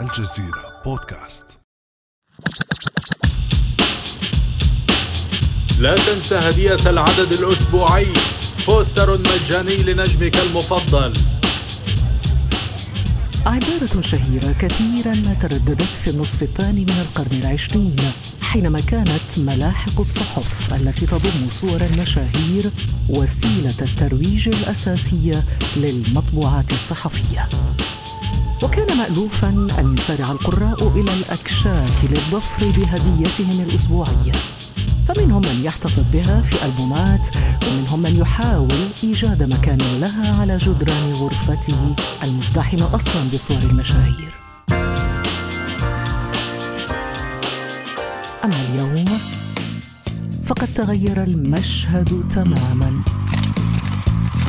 الجزيرة بودكاست. لا تنسى هدية العدد الأسبوعي. بوستر مجاني لنجمك المفضل. عبارة شهيرة كثيرا ما ترددت في النصف الثاني من القرن العشرين حينما كانت ملاحق الصحف التي تضم صور المشاهير وسيلة الترويج الأساسية للمطبوعات الصحفية. وكان مألوفا أن يسارع القراء إلى الأكشاك للظفر بهديتهم الأسبوعية. فمنهم من يحتفظ بها في ألبومات ومنهم من يحاول إيجاد مكان لها على جدران غرفته المزدحمة أصلا بصور المشاهير. أما اليوم فقد تغير المشهد تماما.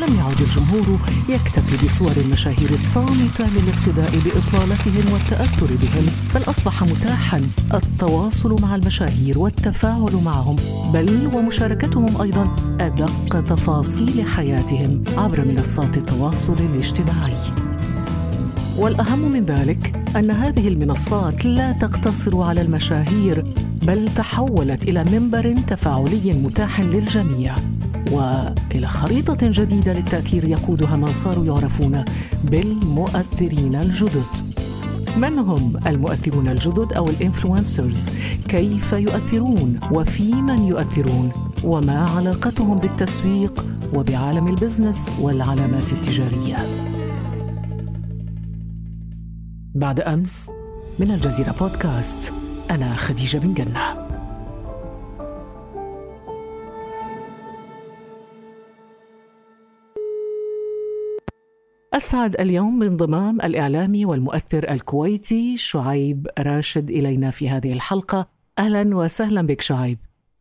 لم يعد الجمهور يكتفي بصور المشاهير الصامتة للاقتداء بإطلالتهم والتأثر بهم بل أصبح متاحا التواصل مع المشاهير والتفاعل معهم بل ومشاركتهم أيضا أدق تفاصيل حياتهم عبر منصات التواصل الاجتماعي. والأهم من ذلك أن هذه المنصات لا تقتصر على المشاهير بل تحولت إلى منبر تفاعلي متاح للجميع. وإلى خريطة جديدة للتاثير يقودها من صاروا يعرفون بالمؤثرين الجدد. من هم المؤثرون الجدد أو ال influencers؟ كيف يؤثرون؟ وفي من يؤثرون؟ وما علاقتهم بالتسويق وبعالم ال business والعلامات التجارية؟ بعد أمس من الجزيرة بودكاست أنا خديجة بن قنة. أسعد اليوم بانضمام الإعلامي والمؤثر الكويتي شعيب راشد إلينا في هذه الحلقة. أهلا وسهلا بك شعيب.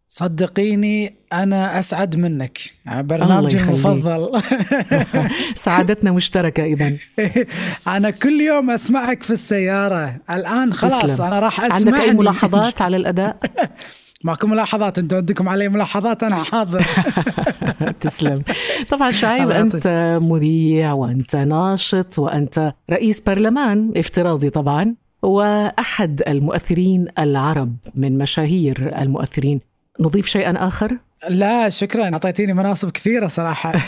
صدقيني أنا أسعد منك. برنامجي المفضل. سعادتنا مشتركة إذا. أنا كل يوم أسمعك في السيارة. الآن خلاص. أنا راح أسمع عندك أي ملاحظات على الأداء؟ ماكو ملاحظات أنتم عندكم علي ملاحظات أنا حاضر. تسلم. طبعا شعيب أنت. مذيع وأنت ناشط وأنت رئيس برلمان افتراضي طبعا وأحد المؤثرين العرب من مشاهير المؤثرين. نضيف شيئا آخر؟ لا شكرا. أعطيتيني مناصب كثيرة صراحة.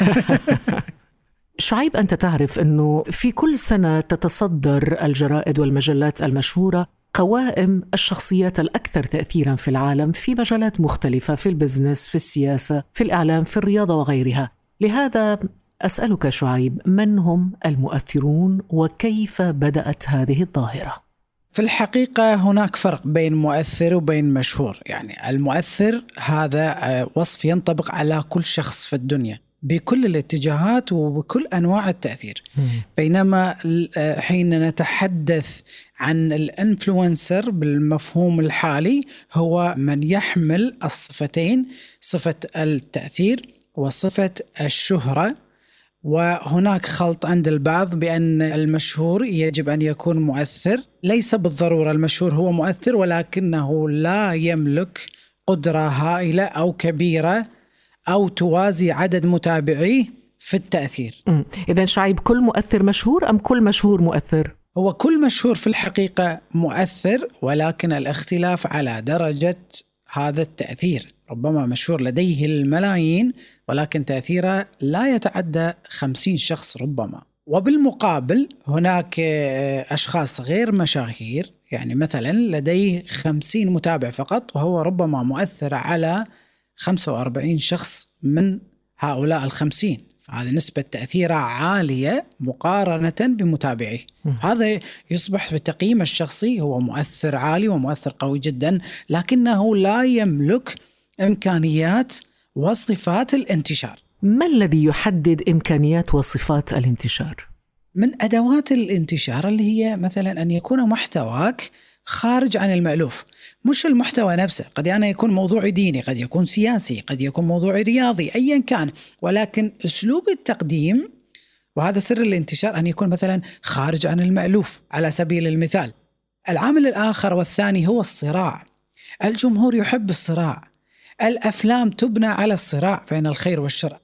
شعيب أنت تعرف إنه في كل سنة تتصدر الجرائد والمجلات المشهورة قوائم الشخصيات الأكثر تاثيرا في العالم في مجالات مختلفة في البزنس في السياسة في الإعلام في الرياضة وغيرها. لهذا أسألك شعيب من هم المؤثرون وكيف بدأت هذه الظاهرة؟ في الحقيقة هناك فرق بين مؤثر وبين مشهور. يعني المؤثر هذا آه، وصف ينطبق على كل شخص في الدنيا بكل الاتجاهات وبكل أنواع التأثير. بينما آه، حين نتحدث عن الإنفلونسر بالمفهوم الحالي هو من يحمل الصفتين صفة التأثير وصفة الشهرة. وهناك خلط عند البعض بأن المشهور يجب أن يكون مؤثر. ليس بالضرورة المشهور هو مؤثر ولكنه لا يملك قدرة هائلة أو كبيرة أو توازي عدد متابعيه في التأثير. إذا شعيب كل مؤثر مشهور أم كل مشهور مؤثر؟ هو كل مشهور في الحقيقة مؤثر ولكن الاختلاف على درجة هذا التأثير. ربما مشهور لديه الملايين ولكن تأثيره لا يتعدى خمسين شخص ربما. وبالمقابل هناك أشخاص غير مشاهير يعني مثلا لديه خمسين متابع فقط وهو ربما مؤثر على 45 شخص من هؤلاء الخمسين. فهذه نسبة تأثيرها عالية مقارنة بمتابعيه. هذا يصبح بتقييم الشخصي هو مؤثر عالي ومؤثر قوي جدا لكنه لا يملك إمكانيات وصفات الانتشار. ما الذي يحدد إمكانيات وصفات الانتشار؟ من أدوات الانتشار اللي هي مثلا أن يكون محتواك خارج عن المألوف. مش المحتوى نفسه. قد أنا يكون موضوع ديني قد يكون سياسي قد يكون موضوع رياضي أيا كان. ولكن أسلوب التقديم وهذا سر الانتشار أن يكون مثلا خارج عن المألوف على سبيل المثال. العامل الآخر والثاني هو الصراع. الجمهور يحب الصراع. الأفلام تبنى على الصراع بين الخير والشر.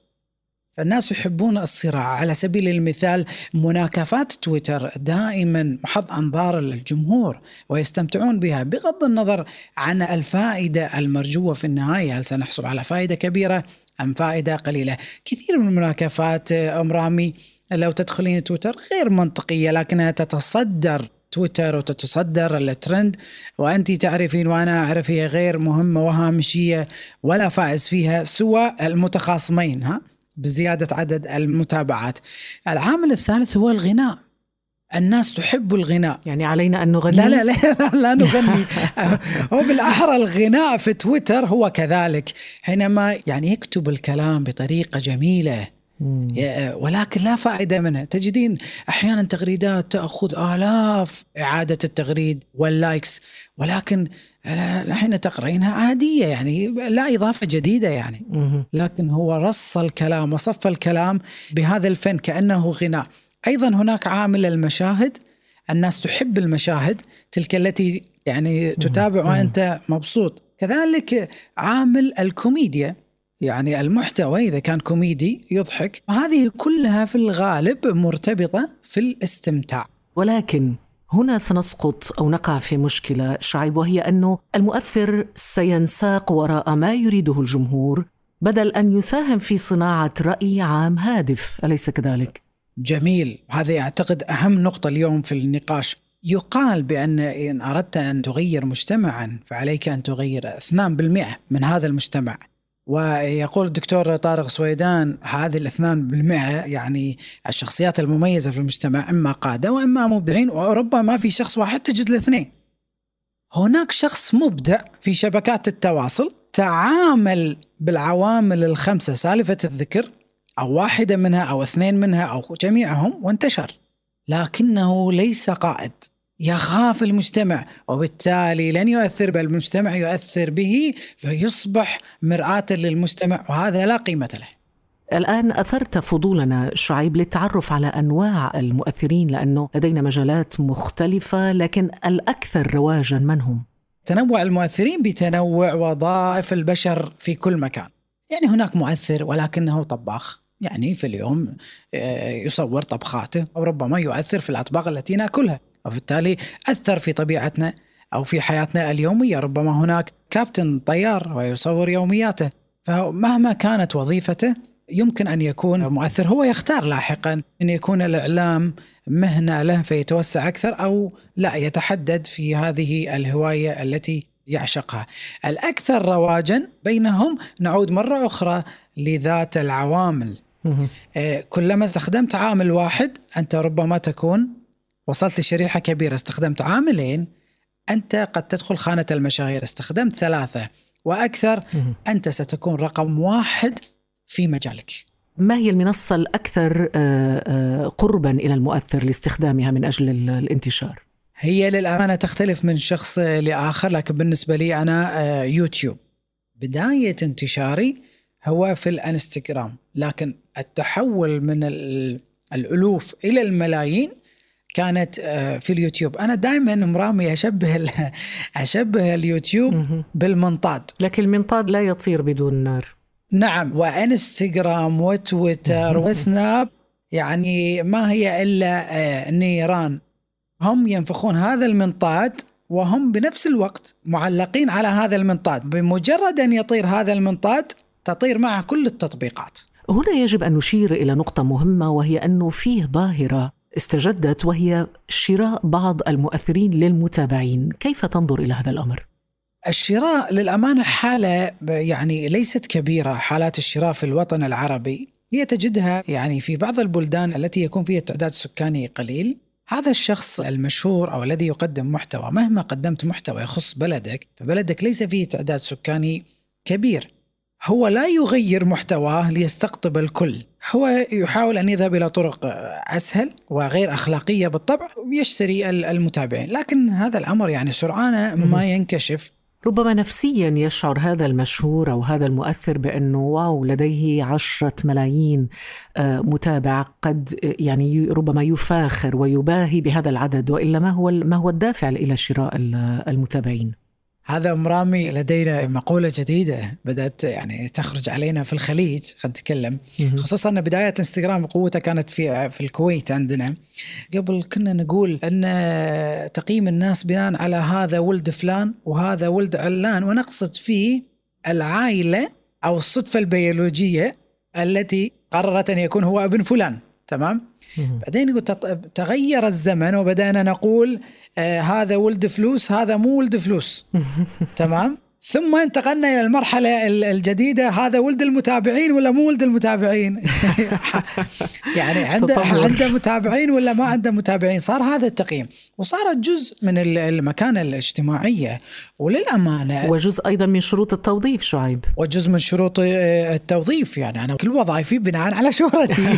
فالناس يحبون الصراع. على سبيل المثال مناكفات تويتر دائما محض أنظار الجمهور ويستمتعون بها بغض النظر عن الفائدة المرجوة في النهاية. هل سنحصل على فائدة كبيرة أم فائدة قليلة؟ كثير من المناكفات أم رامي لو تدخلين تويتر غير منطقية لكنها تتصدر تويتر وتتصدر الترند. وانت تعرفين وأنا أعرف هي غير مهمة وهامشية ولا فائز فيها سوى المتخاصمين ها؟ بزيادة عدد المتابعات. العامل الثالث هو الغناء. الناس تحب الغناء يعني علينا أن نغني لا لا لا, لا, لا نغني وبالاحرى الغناء في تويتر هو كذلك حينما يعني يكتب الكلام بطريقة جميلة ولكن لا فائدة منها. تجدين أحيانا تغريدات تأخذ آلاف إعادة التغريد واللايكس ولكن الحين تقرأينها عادية يعني لا إضافة جديدة يعني. لكن هو رص الكلام وصف الكلام بهذا الفن كأنه غناء. أيضا هناك عامل المشاهد الناس تحب المشاهد تلك التي يعني تتابع وأنت مبسوط. كذلك عامل الكوميديا. يعني المحتوى إذا كان كوميدي يضحك. هذه كلها في الغالب مرتبطة في الاستمتاع. ولكن هنا سنسقط أو نقع في مشكلة شعيب وهي انه المؤثر سينساق وراء ما يريده الجمهور بدل أن يساهم في صناعة رأي عام هادف. أليس كذلك؟ جميل. هذا أعتقد أهم نقطة اليوم في النقاش. يقال بأن إن أردت أن تغير مجتمعا فعليك أن تغير 2% من هذا المجتمع. ويقول الدكتور طارق سويدان هذه الاثنان بالمئة يعني الشخصيات المميزة في المجتمع إما قادة وإما مبدعين وربما ما في شخص واحد تجد الاثنين. هناك شخص مبدع في شبكات التواصل تعامل بالعوامل الخمسة سالفة الذكر أو واحدة منها أو اثنين منها أو جميعهم وانتشر. لكنه ليس قائد. يخاف المجتمع وبالتالي لن يؤثر بل المجتمع يؤثر به فيصبح مرآة للمجتمع وهذا لا قيمة له. الآن أثرت فضولنا شعيب للتعرف على أنواع المؤثرين لأنه لدينا مجالات مختلفة لكن الأكثر رواجا من هم؟ تنوع المؤثرين بتنوع وظائف البشر في كل مكان. يعني هناك مؤثر ولكنه طباخ. يعني في اليوم آه، يصور طبخاته أو ربما يؤثر في الأطباق التي نأكلها. وبالتالي أثر في طبيعتنا أو في حياتنا اليومية. ربما هناك كابتن طيار ويصور يومياته فمهما كانت وظيفته يمكن أن يكون مؤثر. هو يختار لاحقا أن يكون الإعلام مهنة له فيتوسع أكثر أو لا يتحدد في هذه الهواية التي يعشقها. الأكثر رواجا بينهم نعود مرة أخرى لذات العوامل. آه، كلما استخدمت عامل واحد أنت ربما تكون وصلت لشريحة كبيرة. استخدمت عاملين. أنت قد تدخل خانة المشاهير. استخدمت ثلاثة. وأكثر أنت ستكون رقم واحد في مجالك. ما هي المنصة الأكثر آه، آه، قربا إلى المؤثر لاستخدامها من أجل الانتشار؟ هي للأمانة تختلف من شخص لآخر لكن بالنسبة لي أنا آه، يوتيوب. بداية انتشاري هو في الإنستغرام لكن التحول من الألوف إلى الملايين كانت آه، في اليوتيوب. أنا دائما مرامي أشبه أشبه اليوتيوب بالمنطاد. لكن المنطاد لا يطير بدون نار. نعم. وإنستغرام وتويتر وسناب يعني ما هي إلا آه، نيران. هم ينفخون هذا المنطاد وهم بنفس الوقت معلقين على هذا المنطاد. بمجرد أن يطير هذا المنطاد تطير معه كل التطبيقات. هنا يجب أن نشير إلى نقطة مهمة وهي أنه فيه ظاهرة. استجدت وهي شراء بعض المؤثرين للمتابعين. كيف تنظر إلى هذا الأمر؟ الشراء للأمانة حالة يعني ليست كبيرة حالات الشراء في الوطن العربي هي تجدها يعني في بعض البلدان التي يكون فيها التعداد السكاني قليل. هذا الشخص المشهور أو الذي يقدم محتوى مهما قدمت محتوى يخص بلدك فبلدك ليس فيه تعداد سكاني كبير. هو لا يغير محتواه ليستقطب الكل. هو يحاول أن يذهب إلى طرق أسهل وغير أخلاقية بالطبع ويشتري المتابعين. لكن هذا الأمر يعني سرعان ما ينكشف. ربما نفسيا يشعر هذا المشهور أو هذا المؤثر بأنه واو لديه عشرة ملايين آه، متابع قد يعني ربما يفاخر ويباهي بهذا العدد وإلا ما هو ما هو الدافع إلى شراء المتابعين. هذا أم رامي لدينا مقولة جديدة بدأت يعني تخرج علينا في الخليج خلينا نتكلم. خصوصا أن بداية الانستغرام قوته كانت في في الكويت عندنا. قبل كنا نقول أن تقييم الناس بناء على هذا ولد فلان وهذا ولد علان ونقصد فيه العائلة أو الصدفة البيولوجية التي قررت أن يكون هو ابن فلان. تمام؟ بعدين يقول تغير الزمن وبدأنا نقول آه هذا ولد فلوس هذا مو ولد فلوس. تمام؟ ثم انتقلنا إلى المرحلة الجديدة. هذا ولد المتابعين ولا مو ولد المتابعين؟ يعني عنده عنده متابعين ولا ما عنده متابعين؟ صار هذا التقييم. وصارت جزء من المكانه الاجتماعية. وللامانه وجزء أيضا من شروط التوظيف شعيب. وجزء من شروط آه، التوظيف. يعني أنا كل وظائفي بناء على شهرتي.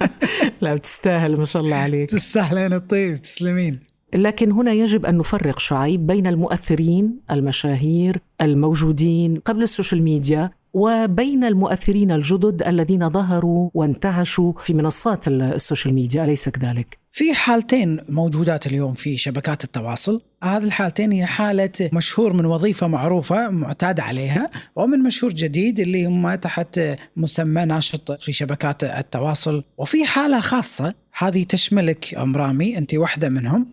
لا بتستاهل ما شاء الله عليك. تستاهلين الطيب تسلمين. لكن هنا يجب أن نفرق شعيب بين المؤثرين المشاهير الموجودين قبل ال social media وبين المؤثرين الجدد الذين ظهروا وانتعشوا في منصات ال social media أليس كذلك؟ في حالتين موجودات اليوم في شبكات التواصل. هذه الحالتين هي حالة مشهور من وظيفة معروفة معتاد عليها ومن مشهور جديد اللي هم تحت مسمى ناشط في شبكات التواصل. وفي حالة خاصة هذه تشملك أم رامي أنت واحدة منهم.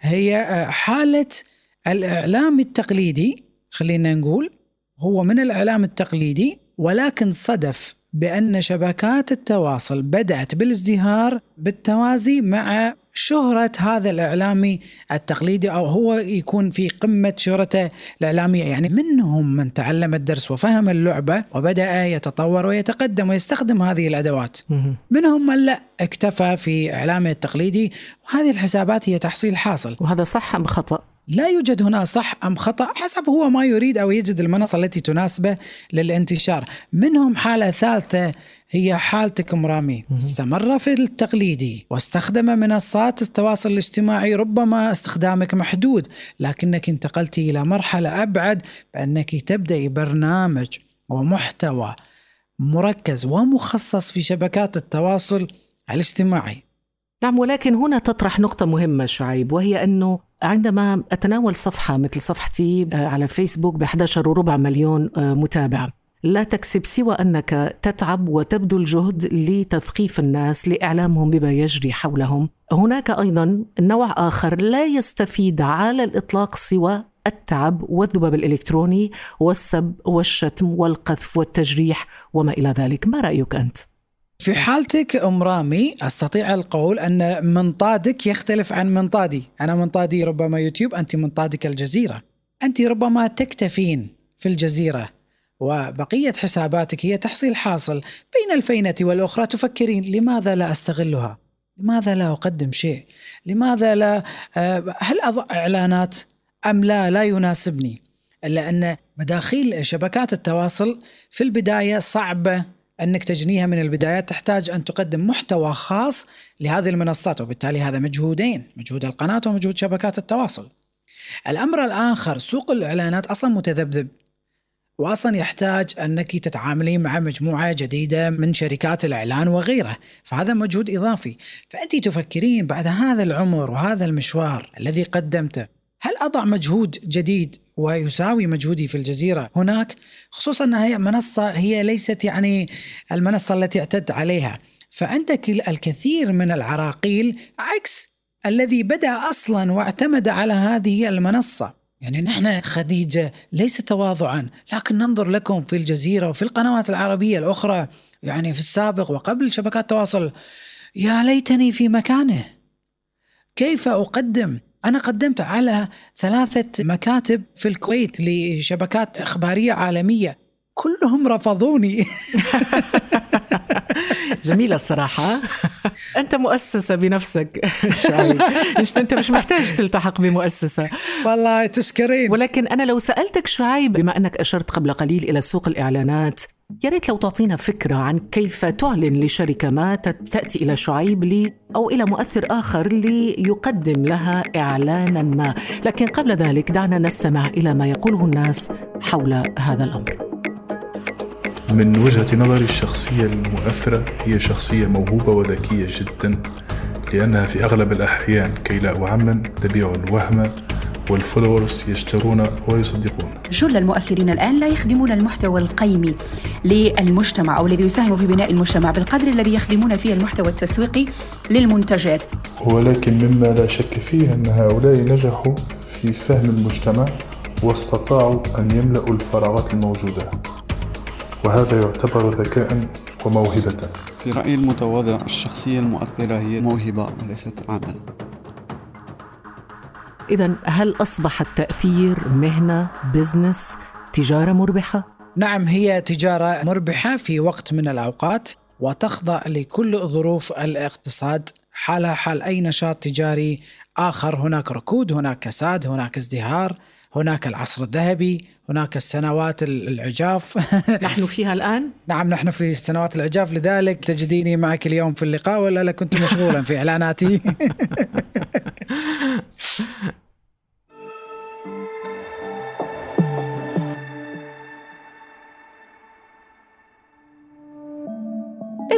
هي حالة الإعلام التقليدي خلينا نقول هو من الإعلام التقليدي ولكن صدف بأن شبكات التواصل بدأت بالازدهار بالتوازي مع شهرة هذا الإعلامي التقليدي أو هو يكون في قمة شهرته الإعلامية. يعني منهم من تعلم الدرس وفهم اللعبة وبدأ يتطور ويتقدم ويستخدم هذه الأدوات. منهم من لا اكتفى في إعلامه التقليدي وهذه الحسابات هي تحصيل حاصل. وهذا صح أم خطأ؟ لا يوجد هنا صح أم خطأ حسب هو ما يريد أو يجد المنصة التي تناسبه للانتشار. منهم حالة ثالثة هي حالتك مرامي. استمر في التقليدي واستخدم منصات التواصل الاجتماعي ربما استخدامك محدود لكنك انتقلت إلى مرحلة أبعد بأنك تبدأي برنامج ومحتوى مركز ومخصص في شبكات التواصل الاجتماعي. نعم ولكن هنا تطرح نقطة مهمة شعيب وهي أنه عندما أتناول صفحة مثل صفحتي آه، على الفيسبوك ب 11 وربع مليون آه، متابع لا تكسب سوى أنك تتعب وتبذل جهد لتثقيف الناس لإعلامهم بما يجري حولهم. هناك أيضا نوع آخر لا يستفيد على الإطلاق سوى التعب والذباب الإلكتروني والسب والشتم والقذف والتجريح وما إلى ذلك، ما رأيك أنت؟ في حالتك أم رامي أستطيع القول أن منطادك يختلف عن منطادي، أنا منطادي ربما يوتيوب، أنت منطادك الجزيرة. أنت ربما تكتفين في الجزيرة وبقية حساباتك هي تحصيل حاصل بين الفينة والأخرى تفكرين لماذا لا أستغلها؟ لماذا لا أقدم شيء؟ لماذا لا آه، هل أضع إعلانات أم لا لا يناسبني؟ إلا أن مداخيل شبكات التواصل في البداية صعبة أنك تجنيها من البدايات تحتاج أن تقدم محتوى خاص لهذه المنصات وبالتالي هذا مجهودين مجهود القناة ومجهود شبكات التواصل. الأمر الآخر سوق الإعلانات أصلا متذبذب واصلا يحتاج أنك تتعاملين مع مجموعة جديدة من شركات الإعلان وغيره، فهذا مجهود إضافي، فانت تفكرين بعد هذا العمر وهذا المشوار الذي قدمته هل أضع مجهود جديد ويساوي مجهودي في الجزيرة هناك؟ خصوصا انها هي منصة هي ليست يعني المنصة التي اعتدت عليها. فعندك الكثير من العراقيل عكس الذي بدأ أصلا واعتمد على هذه المنصة. يعني نحن خديجة ليس تواضعا لكن ننظر لكم في الجزيرة وفي القنوات العربية الأخرى يعني في السابق وقبل شبكات التواصل. يا ليتني في مكانه. كيف أقدم أنا قدمت على ثلاثة مكاتب في الكويت لشبكات إخبارية عالمية. كلهم رفضوني. جميلة الصراحة. أنت مؤسسة بنفسك. مش أنت مش محتاج تلتحق بمؤسسة. والله تشكرين. ولكن أنا لو سألتك شعيب بما أنك أشرت قبل قليل إلى سوق الإعلانات يا ريت لو تعطينا فكرة عن كيف تعلن لشركة ما تأتي إلى شعيب لي أو إلى مؤثر آخر ليقدم لها إعلانا ما. لكن قبل ذلك دعنا نستمع إلى ما يقوله الناس حول هذا الأمر. من وجهة نظري الشخصية المؤثرة هي شخصية موهوبة وذكية جدا لأنها في أغلب الأحيان كي لا أعمم تبيع الوهم وال followers يشترون ويصدقون. جل المؤثرين الآن لا يخدمون المحتوى القيمي للمجتمع أو الذي يساهم في بناء المجتمع بالقدر الذي يخدمون فيه المحتوى التسويقي للمنتجات. ولكن مما لا شك فيه أن هؤلاء نجحوا في فهم المجتمع واستطاعوا أن يملأوا الفراغات الموجودة. وهذا يعتبر ذكاء وموهبة. في رأيي المتواضع الشخصية المؤثرة هي موهبة وليست عمل. إذا هل أصبح التأثير مهنة بزنس تجارة مربحة؟ نعم هي تجارة مربحة في وقت من الأوقات وتخضع لكل ظروف الاقتصاد. حالها حال أي نشاط تجاري آخر هناك ركود هناك كساد هناك ازدهار. هناك العصر الذهبي هناك السنوات العجاف. نحن فيها الآن؟ نعم نحن في السنوات العجاف. لذلك تجديني معك اليوم في اللقاء ولا لا كنت مشغولا في إعلاناتي؟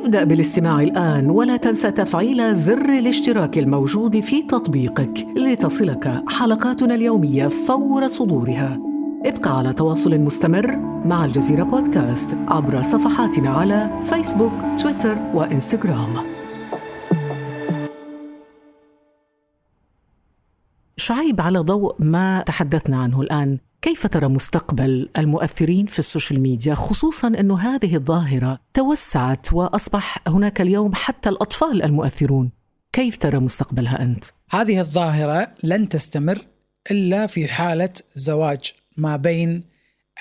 ابدأ بالاستماع الآن ولا تنسى تفعيل زر الاشتراك الموجود في تطبيقك لتصلك حلقاتنا اليومية فور صدورها. ابقى على تواصل مستمر مع الجزيرة بودكاست عبر صفحاتنا على فيسبوك، تويتر وإنستغرام. شعيب على ضوء ما تحدثنا عنه الآن كيف ترى مستقبل المؤثرين في ال social media؟ خصوصا إنه هذه الظاهرة توسعت وأصبح هناك اليوم حتى الأطفال المؤثرون. كيف ترى مستقبلها أنت؟ هذه الظاهرة لن تستمر إلا في حالة زواج ما بين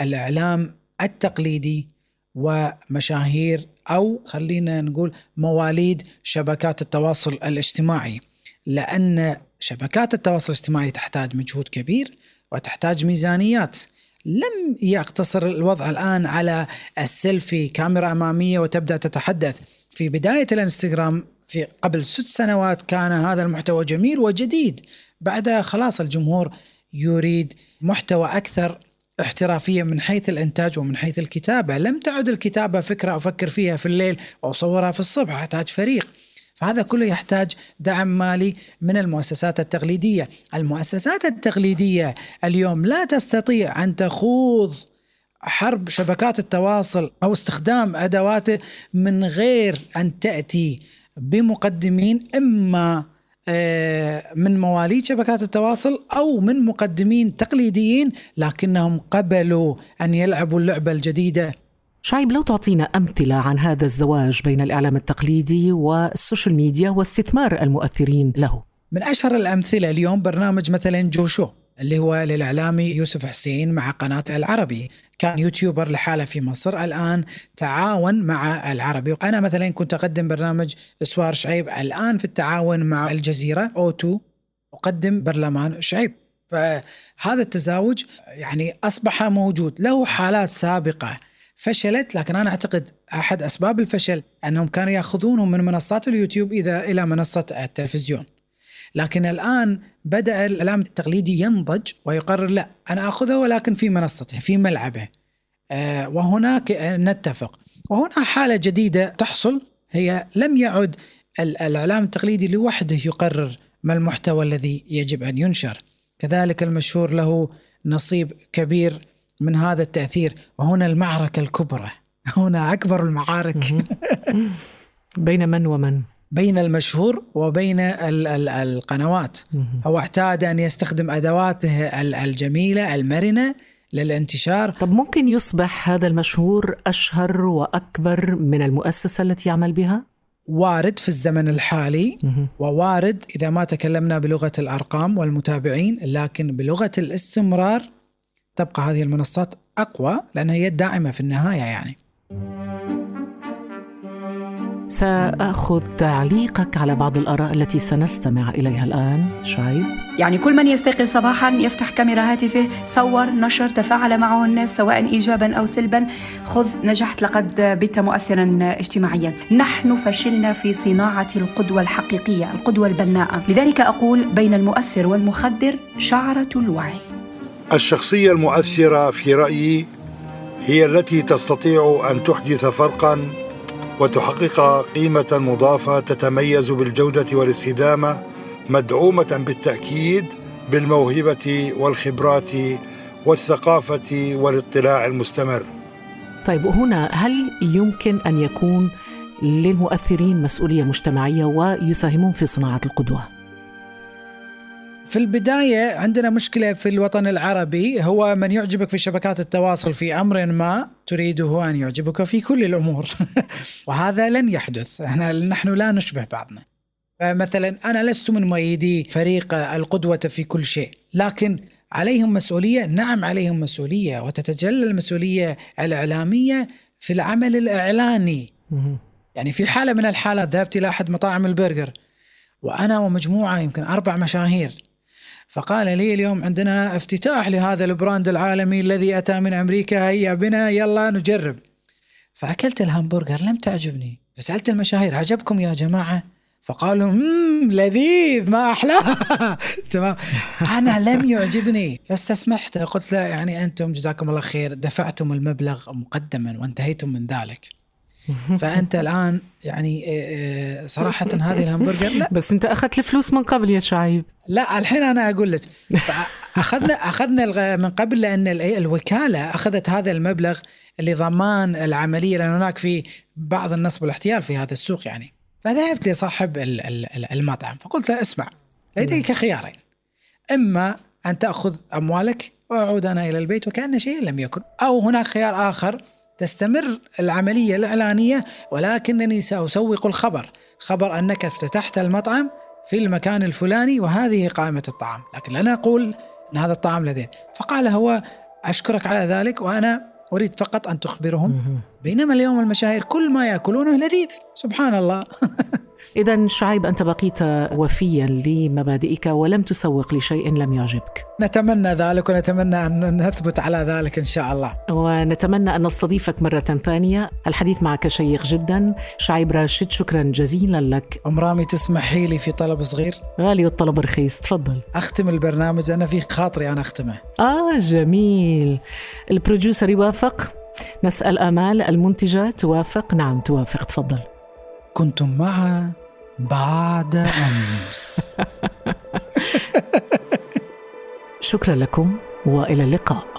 الإعلام التقليدي ومشاهير أو خلينا نقول مواليد شبكات التواصل الاجتماعي. لأن شبكات التواصل الاجتماعي تحتاج مجهود كبير وتحتاج ميزانيات. لم يقتصر الوضع الآن على السيلفي كاميرا أمامية وتبدأ تتحدث. في بداية الانستغرام في قبل ست سنوات كان هذا المحتوى جميل وجديد. بعدها خلاص الجمهور يريد محتوى أكثر احترافية من حيث الإنتاج ومن حيث الكتابة، لم تعد الكتابة فكرة أفكر فيها في الليل واصورها في الصبح، أحتاج فريق. فهذا كله يحتاج دعم مالي من المؤسسات التقليدية، المؤسسات التقليدية اليوم لا تستطيع أن تخوض حرب شبكات التواصل أو استخدام ادواته من غير أن تأتي بمقدمين إما آه، من مواليد شبكات التواصل أو من مقدمين تقليديين لكنهم قبلوا أن يلعبوا اللعبة الجديدة. شعيب لو تعطينا أمثلة عن هذا الزواج بين الإعلام التقليدي وال social media واستثمار المؤثرين له. من أشهر الأمثلة اليوم برنامج مثلا جو شو اللي هو للإعلامي يوسف حسين مع قناة العربي. كان YouTuber لحاله في مصر الآن تعاون مع العربي. أنا مثلا كنت أقدم برنامج سوار شعيب الآن في التعاون مع الجزيرة O2 أقدم برلمان شعيب. فهذا التزاوج يعني أصبح موجود. له حالات سابقة فشلت لكن أنا أعتقد أحد أسباب الفشل أنهم كانوا يأخذونهم من منصات اليوتيوب إذا إلى منصة التلفزيون. لكن الآن بدأ الإعلام التقليدي ينضج ويقرر لا أنا اخذه ولكن في منصته في ملعبه. آه وهناك نتفق وهنا حالة جديدة تحصل هي لم يعد الإعلام التقليدي لوحده يقرر ما المحتوى الذي يجب أن ينشر. كذلك المشهور له نصيب كبير من هذا التأثير. وهنا المعركة الكبرى. هنا أكبر المعارك. بين من ومن؟ بين المشهور وبين ال ال القنوات. هو اعتاد أن يستخدم أدواته الجميلة المرنة للانتشار. طب ممكن يصبح هذا المشهور أشهر وأكبر من المؤسسة التي يعمل بها؟ وارد في الزمن الحالي. ووارد إذا ما تكلمنا بلغة الأرقام والمتابعين لكن بلغة الاستمرار تبقى هذه المنصات أقوى لأنها هي الداعمة في النهاية يعني. سأخذ تعليقك على بعض الآراء التي سنستمع إليها الآن شايب؟ يعني كل من يستيقظ صباحا يفتح كاميرا هاتفه صور نشر تفاعل معه الناس سواء ايجابا أو سلبا. خذ نجحت لقد بت مؤثرا اجتماعيا. نحن فشلنا في صناعة القدوة الحقيقية القدوة البناءة. لذلك أقول بين المؤثر والمخدر شعرة الوعي. الشخصية المؤثرة في رأيي هي التي تستطيع أن تحدث فرقا وتحقق قيمة مضافة تتميز بالجودة والاستدامة مدعومة بالتأكيد بالموهبة والخبرات والثقافة والاطلاع المستمر. طيب هنا هل يمكن أن يكون للمؤثرين مسؤولية مجتمعية ويساهمون في صناعة القدوة؟ في البداية عندنا مشكلة في الوطن العربي هو من يعجبك في شبكات التواصل في أمر ما تريده أن يعجبك في كل الأمور. وهذا لن يحدث. إحنا نحن لا نشبه بعضنا. فمثلا أنا لست من مؤيدي فريق القدوة في كل شيء لكن عليهم مسؤولية نعم عليهم مسؤولية وتتجلى المسؤولية الإعلامية في العمل الإعلاني. يعني في حالة من الحالات ذهبت إلى أحد مطاعم البرجر وأنا ومجموعة يمكن أربع مشاهير. فقال لي اليوم عندنا افتتاح لهذا ال brand العالمي الذي أتى من أمريكا. هيا بنا يلا نجرب. فأكلت الهمبرجر لم تعجبني. فسألت المشاهير عجبكم يا جماعة؟ فقالوا لذيذ ما أحلاه. تمام. أنا لم يعجبني. فاستسمحت قلت له يعني أنتم جزاكم الله خير دفعتم المبلغ مقدما وانتهيتم من ذلك. فانت الآن يعني آه، آه، صراحة هذه الهمبرجر لا. بس أنت أخذت الفلوس من قبل يا شعيب. لا الحين أنا أقول لك أخذنا اخذنا من قبل لأن الوكالة أخذت هذا المبلغ لضمان العملية لأن هناك في بعض النصب والاحتيال في هذا السوق يعني. فذهبت لصاحب المطعم فقلت له اسمع لديك خيارين إما أن تأخذ أموالك وأعود أنا إلى البيت وكأن شيء لم يكن أو هناك خيار آخر تستمر العملية الأعلانية ولكنني سأسوق الخبر. خبر أنك افتتحت المطعم في المكان الفلاني وهذه قائمة الطعام. لكن لا نقول إن هذا الطعام لذيذ. فقال هو أشكرك على ذلك وأنا أريد فقط أن تخبرهم بينما اليوم المشاهير كل ما يأكلونه لذيذ. سبحان الله. إذا شعيب أنت بقيت وفيا لمبادئك ولم تسوق لشيء لم يعجبك. نتمنى ذلك ونتمنى أن نثبت على ذلك إن شاء الله. ونتمنى أن نستضيفك مرة ثانية. الحديث معك شيق جدا. شعيب راشد شكرا جزيلا لك. أم رامي تسمحي لي في طلب صغير؟ غالي والطلب رخيص تفضل. أختم البرنامج أنا في خاطري أنا أختمه. آه جميل. البروديوسر يوافق؟ نسأل آمال المنتجة توافق؟ نعم توافق تفضل. كنتم مع بعد أمس. شكرا لكم وإلى اللقاء.